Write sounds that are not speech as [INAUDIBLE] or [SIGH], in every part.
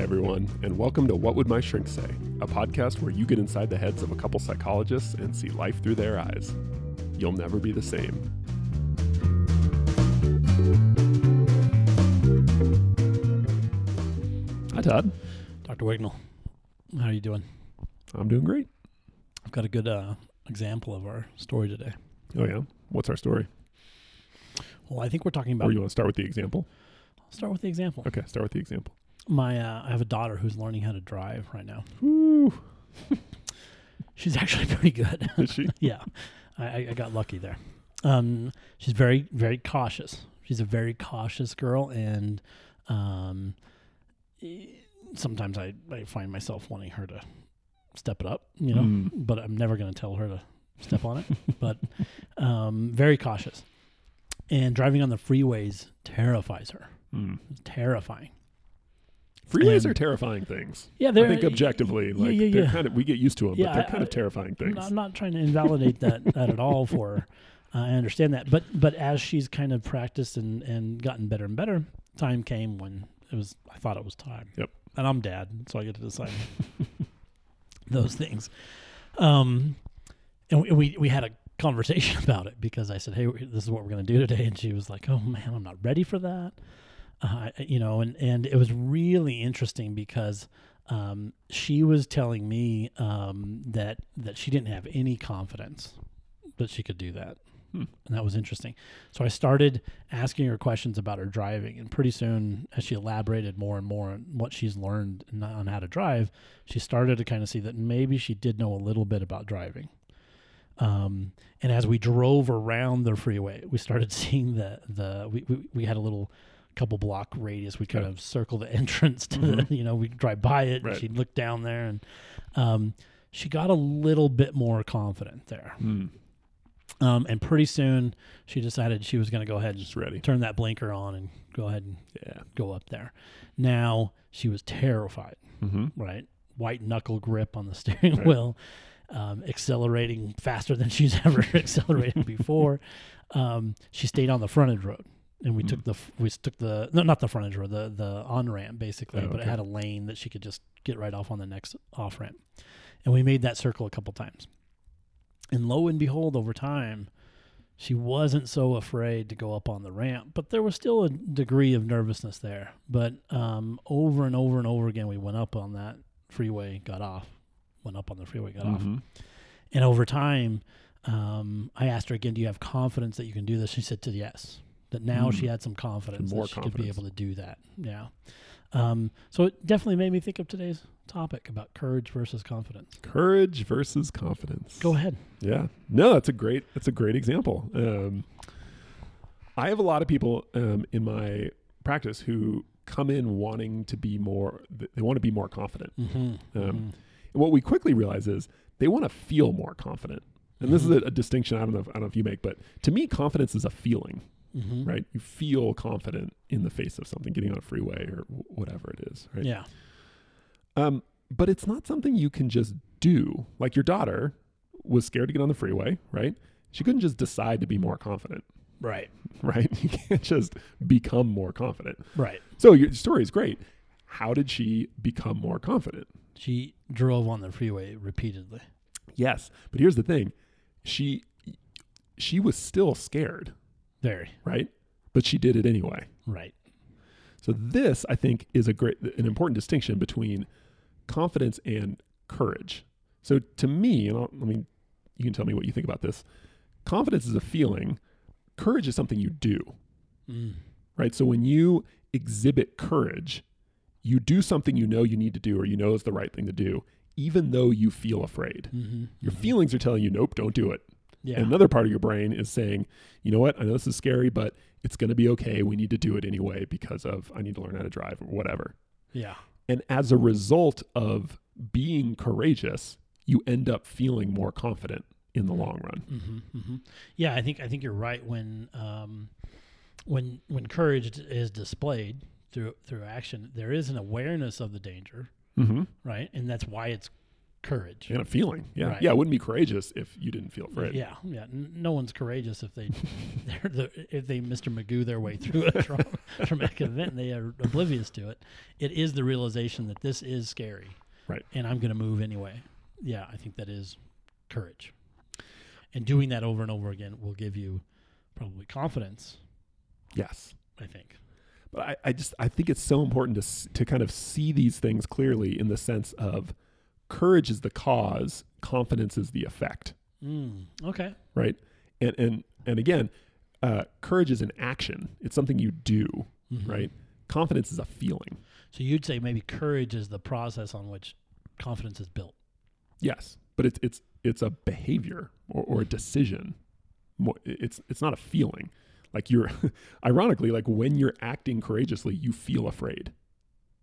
Hi, everyone, and welcome to What Would My Shrink Say, a podcast where you get inside the heads of a couple psychologists and see life through their eyes. You'll never be the same. Hi, Todd. Dr. Wignall, how are you doing? I'm doing great. I've got a good uh, example of our story today. Oh, yeah? What's our story? Well, I think we're talking about. Or you want to start with the example? I'll start with the example. Okay, start with the example. My, uh, I have a daughter who's learning how to drive right now. [LAUGHS] She's actually pretty good. Is she? [LAUGHS] yeah, I, I- got lucky there. Um, she's very, very cautious. She's a very cautious girl, and um, sometimes I, I find myself wanting her to step it up, you know. Mm. But I'm never going to tell her to step on it. but [LAUGHS] um, very cautious, and driving on the freeways terrifies her. Mm. It's terrifying. Freeways And- are terrifing things. Yeah, I they're think objectively, like yeah, they're yeah. kind of we get used to them, Yeah, but they're I- kind of terrifying things. I'm not trying to invalidate that, that at all for her. Uh, I understand that, but but as she's kind of practiced and and gotten better and better, time came when it was. I thought it was time. Yep. And I'm dad, so I get to decide [LAUGHS] those things. Um, and we, we we had a conversation [LAUGHS] about it because I said, "Hey, this is what we're going to do today," and she was like, "Oh man, I'm not ready for that." Uh, you know, and and it was really interesting because um, she was telling me um, that that she didn't have any confidence that she could do that, Hmm. and that was interesting. So I started asking her questions about her driving, and pretty soon, as she elaborated more and more on what she's learned on how to drive, she started to kind of see that maybe she did know a little bit about driving. Um, and as we drove around the freeway, we started [LAUGHS] seeing the the we we, we had a little couple block radius. We kind of circle the [LAUGHS] entrance to the Mhm. you know we drive by it. Right. And she'd look down there, and um, she got a little bit more confident there. Mm. Um, and pretty soon, she decided she was going to go ahead and Just ready. turn that blinker on and go ahead and Yeah. go up there. Now she was terrified Mm-hmm. right? White knuckle grip on the [LAUGHS] steering Right. wheel, um, accelerating faster than she's [LAUGHS] ever accelerated before. Um, she stayed on the frontage road, and we Mm. took the f- we took the no not the frontage road the the on ramp basically, Oh, but it had a lane that she could just get right off on the next off ramp, and we made that circle a couple times. And lo and behold, over time, she wasn't so afraid to go up on the ramp, but there was still a degree of nervousness there. But um, over and over and over again, we went up on that freeway, got off, went up on the freeway, got off. Mhm. And over time, um, I asked her again, "Do you have confidence that you can do this?" She said to yes. That now Mm. she had some confidence More that she could be able to do that. Yeah. Um, so it definitely made me think of today's topic about courage versus confidence. Courage versus confidence. Go ahead. Yeah. No, that's a great that's a great example. Um, I have a lot of people um, in my practice who come in wanting to be more they want to be more confident. Mm-hmm. Um, And what we quickly realize is they want to feel more confident. And this is a, a distinction I don't know if, I don't know if you make, but to me confidence is a feeling, mm-hmm. right? You feel confident in the face of something, getting on a freeway or whatever it is, right? Yeah. Um, but it's not something you can just do. Like your daughter was scared to get on the freeway, right? She couldn't just decide to be more confident, Right. [LAUGHS] right? You can't just become more confident. Right. So your story is great. How did she become more confident? She drove on the freeway repeatedly. Yes, but here's the thing. She she was still scared, Very. right? But she did it anyway. Right. So this, I think, is a great an important distinction between confidence and courage. So to me, and I'll, I mean, you can tell me what you think about this. Confidence is a feeling. Courage is something you do, Mm. right? So when you exhibit courage, you do something you know you need to do or you know is the right thing to do, even though you feel afraid. Mm-hmm. Your feelings are telling you, nope, don't do it. Yeah. And another part of your brain is saying, you know what, I know this is scary, but it's going to be okay. We need to do it anyway because of I need to learn how to drive or whatever. yeah. And as a result of being courageous, you end up feeling more confident in the long run. Mm-hmm, mm-hmm. Yeah, I think I think you're right when um, when when courage is displayed through through action, there is an awareness of the danger, Mm-hmm. right? And that's why it's courage. and a feeling. Yeah, Right. yeah. It wouldn't be courageous if you didn't feel afraid. Yeah, yeah. No one's courageous if they [LAUGHS] they're the, if they Mr. Magoo their way through a tra- [LAUGHS] traumatic event and they are oblivious to it. It is the realization that this is scary, Right. And I'm going to move anyway. Yeah, I think that is courage, and doing that over and over again will give you probably confidence. Yes. I think. But I, I just I think it's so important to to kind of see these things clearly in the sense of courage is the cause, confidence is the effect, Mm, okay. right? And and and again, uh, courage is an action. It's something you do, Mhm. right? Confidence is a feeling. So you'd say maybe courage is the process on which confidence is built. Yes, but it's it's it's a behavior or, or a decision. More, it's it's not a feeling. Like you're, [LAUGHS] ironically, like when you're acting courageously, you feel afraid.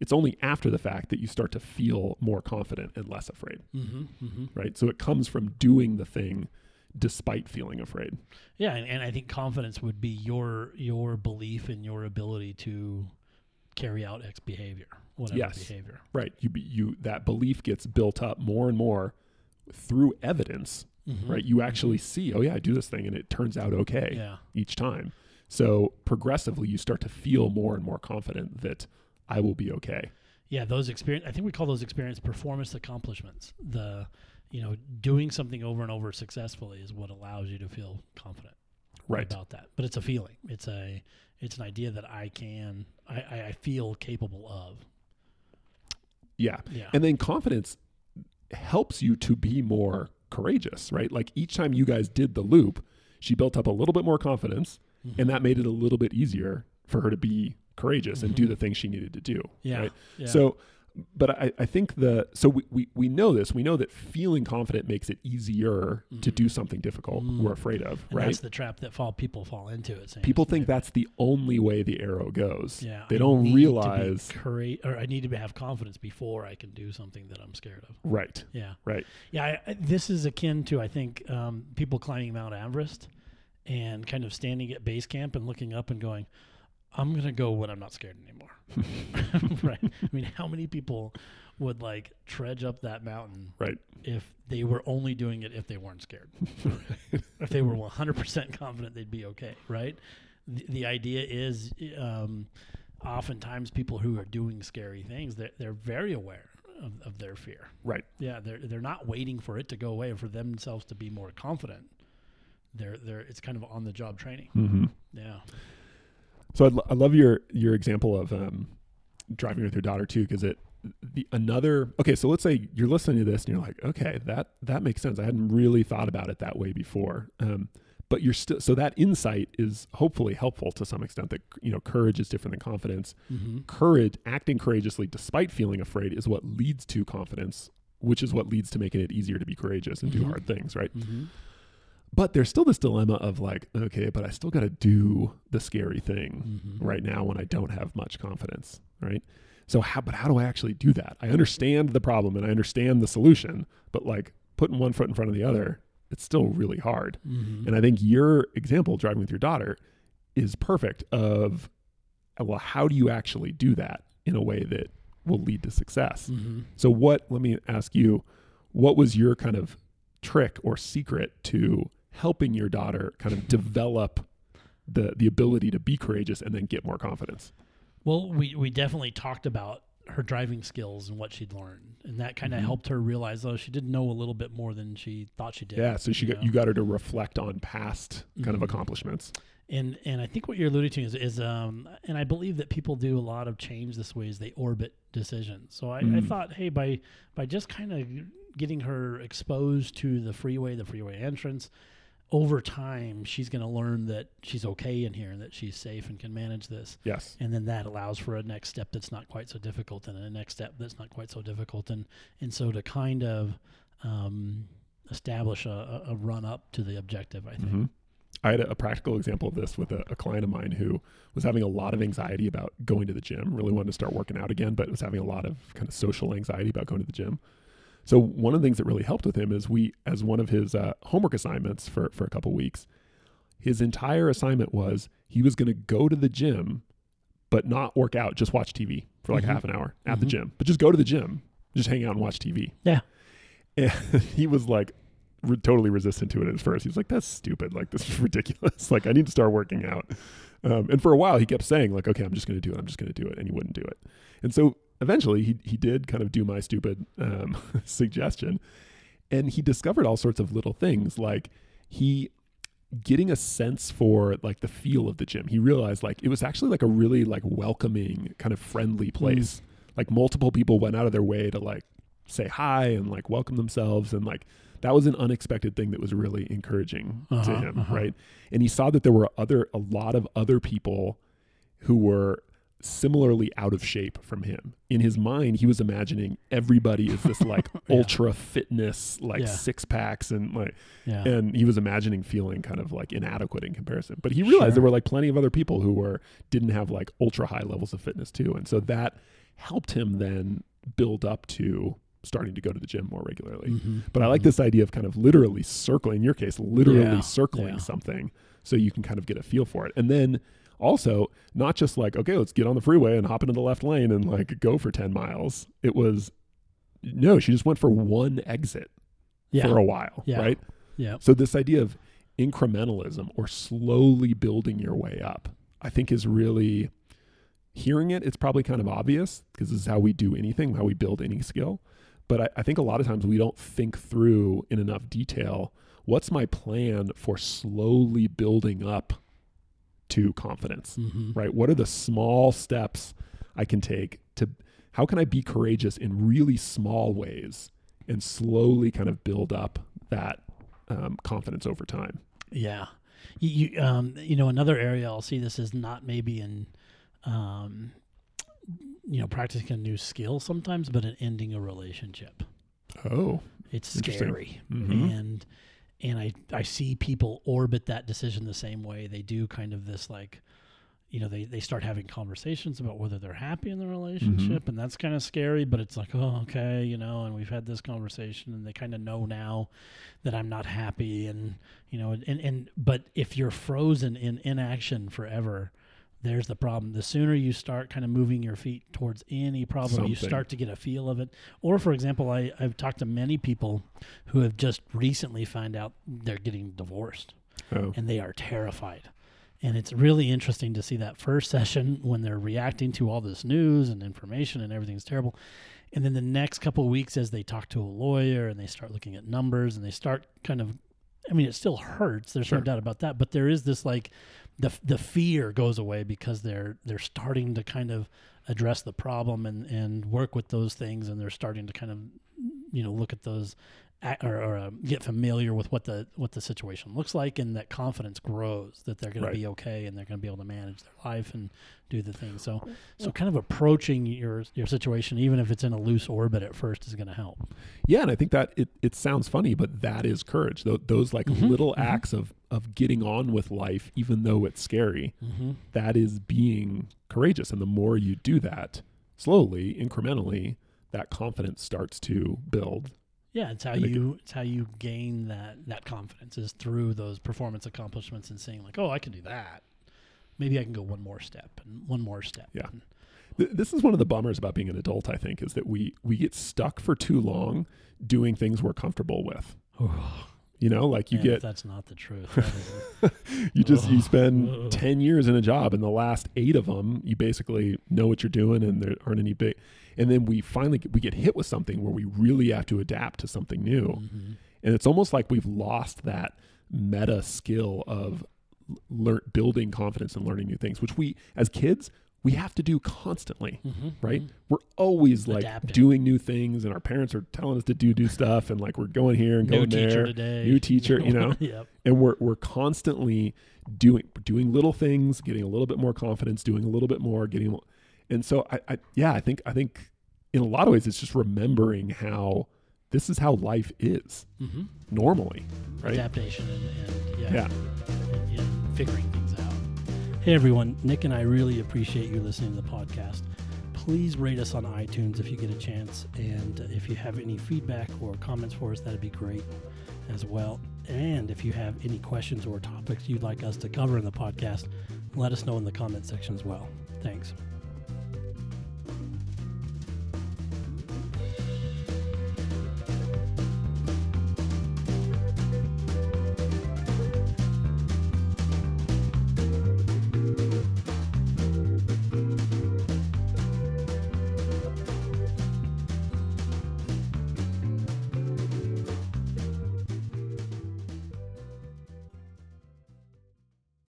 It's only after the fact that you start to feel more confident and less afraid, Mm-hmm, mm-hmm. right? So it comes from doing the thing despite feeling afraid. Yeah, and, and I think confidence would be your your belief in your ability to carry out X behavior, whatever Yes. behavior. Right? You be- you that belief gets built up more and more through evidence, Mhm. right? You actually see, oh yeah, I do this thing and it turns out okay. Yeah. each time. So progressively, you start to feel more and more confident that I will be okay. Yeah, those experience I think we call those experience performance accomplishments. The you know, doing something over and over successfully is what allows you to feel confident Right. about that. But it's a feeling. It's a it's an idea that I can I, I, I feel capable of. Yeah. Yeah. And then confidence helps you to be more courageous, right? Like each time you guys did the loop, she built up a little bit more confidence, Mhm. and that made it a little bit easier for her to be courageous and do Mhm. the things she needed to do. yeah. right? yeah. So, but I, I think the so we, we we know this. We know that feeling confident makes it easier to Mhm. do something difficult Mm. we're afraid of, and right? that's the trap that fall people fall into it. seems. People think that's the only way the arrow goes. Yeah, They I don't to realize. coura- or I need to have confidence before I can do something that I'm scared of. Right. Yeah, Right. yeah. I, this is akin to I think um, people climbing Mount Everest and kind of standing at base camp and looking up and going, "I'm gonna go when I'm not scared anymore." [LAUGHS] [LAUGHS] right. I mean, how many people would like trudge up that mountain Right. if they were only doing it if they weren't scared? [LAUGHS] if they were 100% confident they'd be okay, right? The, the idea is um, oftentimes people who are doing scary things, they're, they're very aware of, of their fear. Right. Yeah, they're, they're not waiting for it to go away or for themselves to be more confident. They're, they're, it's kind of on the job training. Mm-hmm. Yeah. So I, lo- I love your your example of um, driving with your daughter too, because it the another okay. So let's say you're listening to this and you're like, okay, that that makes sense. I hadn't really thought about it that way before. Um, but you're still so that insight is hopefully helpful to some extent. That you know, courage is different than confidence. Mm-hmm. Courage, acting courageously despite feeling afraid, is what leads to confidence, which is what leads to making it easier to be courageous and do Mhm. hard things. Right. Mm-hmm. But there's still this dilemma of like, okay, but I still got to do the scary thing Mm-hmm. right now when I don't have much confidence, right? So how but how do I actually do that? I understand the problem and I understand the solution, but like putting one foot in front of the other, it's still really hard. Mm-hmm. And I think your example driving with your daughter is perfect of well, how do you actually do that in a way that will lead to success? mm-hmm. So what let me ask you, what was your kind of trick or secret to helping your daughter kind of develop the the ability to be courageous and then get more confidence? Well, we, we definitely talked about her driving skills and what she'd learned, and that kind of Mhm. helped her realize, though, she didn't know a little bit more than she thought she did. Yeah, so she got know? you got her to reflect on past kind of Mhm. accomplishments. and and I think what you're alluding to is, is um, and I believe that people do a lot of change this way as they orbit decisions. So I, I Mm. thought, hey, by by just kind of getting her exposed to the freeway, the freeway entrance. Over time, she's going to learn that she's okay in here and that she's safe and can manage this. Yes. and then that allows for a next step that's not quite so difficult and a next step that's not quite so difficult and and so to kind of um, establish a, a run up to the objective i think hmm I had a, a practical example of this with a, a client of mine who was having a lot of anxiety about going to the gym, really wanted to start working out again, but was having a lot of kind of social anxiety about going to the gym. So one of the things that really helped with him is we, as one of his uh, homework assignments for, for a couple weeks, his entire assignment was he was going to go to the gym, but not work out, just watch TV for like Mhm. half an hour at the Mhm. gym, but just go to the gym, just hang out and watch TV. Yeah. and [LAUGHS] he was like re- totally resistant to it at first. He was like, "That's stupid. Like this is [LAUGHS] ridiculous. like I need to start working out." Um, and for a while, he kept saying like, "Okay, I'm just going to do it. I'm just going to do it," and he wouldn't do it. And so eventually, he he did kind of do my stupid um, [LAUGHS] suggestion, and he discovered all sorts of little things like he getting a sense for like the feel of the gym. He realized like it was actually like a really like welcoming kind of friendly place. Like multiple people went out of their way to like say hi and like welcome themselves. And like that was an unexpected thing that was really encouraging to Uh-huh, him uh-huh. right? And he saw that there were other a lot of other people who were similarly out of shape from him in his mind he was imagining everybody is this like [LAUGHS] Yeah. ultra fitness like Yeah. six packs and like Yeah. and he was imagining feeling kind of like inadequate in comparison but he realized Sure. there were like plenty of other people who were didn't have like ultra high levels of fitness too and so that helped him then build up to starting to go to the gym more regularly Mhm, but i like mhm. this idea of kind of literally circling in your case literally circling something so you can kind of get a feel for it and then also not just like okay let's get on the freeway and hop into the left lane and like go for 10 miles it was no she just went for one exit Yeah. for a while Yeah. right yeah. so this idea of incrementalism or slowly building your way up, I think is really hearing it, it's probably kind of obvious because this is how we do anything, how we build any skill. But I, I think a lot of times we don't think through in enough detail what's my plan for slowly building up to confidence, Mhm. right? What are the small steps I can take to how can I be courageous in really small ways and slowly kind of build up that um, confidence over time? Yeah, you, you um you know another area I'll see this is not maybe in um you know practicing a new skill sometimes, but in ending a relationship. Oh, It's scary, Mhm. and and I I see people orbit that decision the same way. They do kind of this like. You know, they, they start having conversations about whether they're happy in the mm-hmm. relationship, and that's kind of scary. But it's like, oh, okay, you know, and we've had this conversation, and they kind of know now that I'm not happy, and you know, and and but if you're frozen in inaction forever, there's the problem. The sooner you start kind of moving your feet towards any problem, you start to get a feel of it. Or, for example, I, I've talked to many people who have just recently found out they're getting divorced oh, and they are terrified. And it's really interesting to see that first session when they're reacting to all this news and information and everything's terrible. And then the next couple of weeks, as they talk to a lawyer and they start looking at numbers and they start kind of, I mean, it still hurts. There's Sure. no doubt about that. But there is this like, the the fear goes away because they're they're starting to kind of address the problem and and work with those things and they're starting to kind of you know look at those or, or uh, get familiar with what the what the situation looks like and that confidence grows that they're going Right. to be okay and they're going to be able to manage their life and do the thing. so so kind of approaching your your situation even if it's in a loose orbit at first is going to help yeah, and I think that it, it sounds funny, but that is courage. Tho- those like Mhm, little mhm. acts of of getting on with life, even though it's scary, mm-hmm. that is being courageous. And the more you do that, slowly, incrementally, that confidence starts to build. yeah it's how And it you it's how you gain that that confidence is through those performance accomplishments and saying like oh i can do that maybe i can go one more step and one more step Yeah. And- Th- This is one of the bummers about being an adult. I think is that we we get stuck for too long doing things we're comfortable with. Oh. You know, like you Man, get that's not the truth [LAUGHS] that you just you spend. 10 years in a job and the last eight of them you basically know what you're doing and there aren't any big and then we finally we get hit with something where we really have to adapt to something new Mhm. and it's almost like we've lost that meta skill of lear- building confidence and learning new things which we as kids we have to do constantly Mhm. right Mhm. we're always like Adapting. doing new things and our parents are telling us to do new stuff and like we're going here and New going teacher there today. new teacher, you know? [LAUGHS] yep. and we're we're constantly doing doing little things, getting a little bit more confidence, doing a little bit more, getting, and so I, I yeah, I think I think in a lot of ways it's just remembering how this is how life is hmm normally, right? Adaptation and, and yeah, Yeah. and, and figuring things out. Hey everyone, Nick and I really appreciate you listening to the podcast. Please rate us on iTunes if you get a chance, and if you have any feedback or comments for us, that'd be great as well. And if you have any questions or topics you'd like us to cover in the podcast, let us know in the comment section as well. Thanks.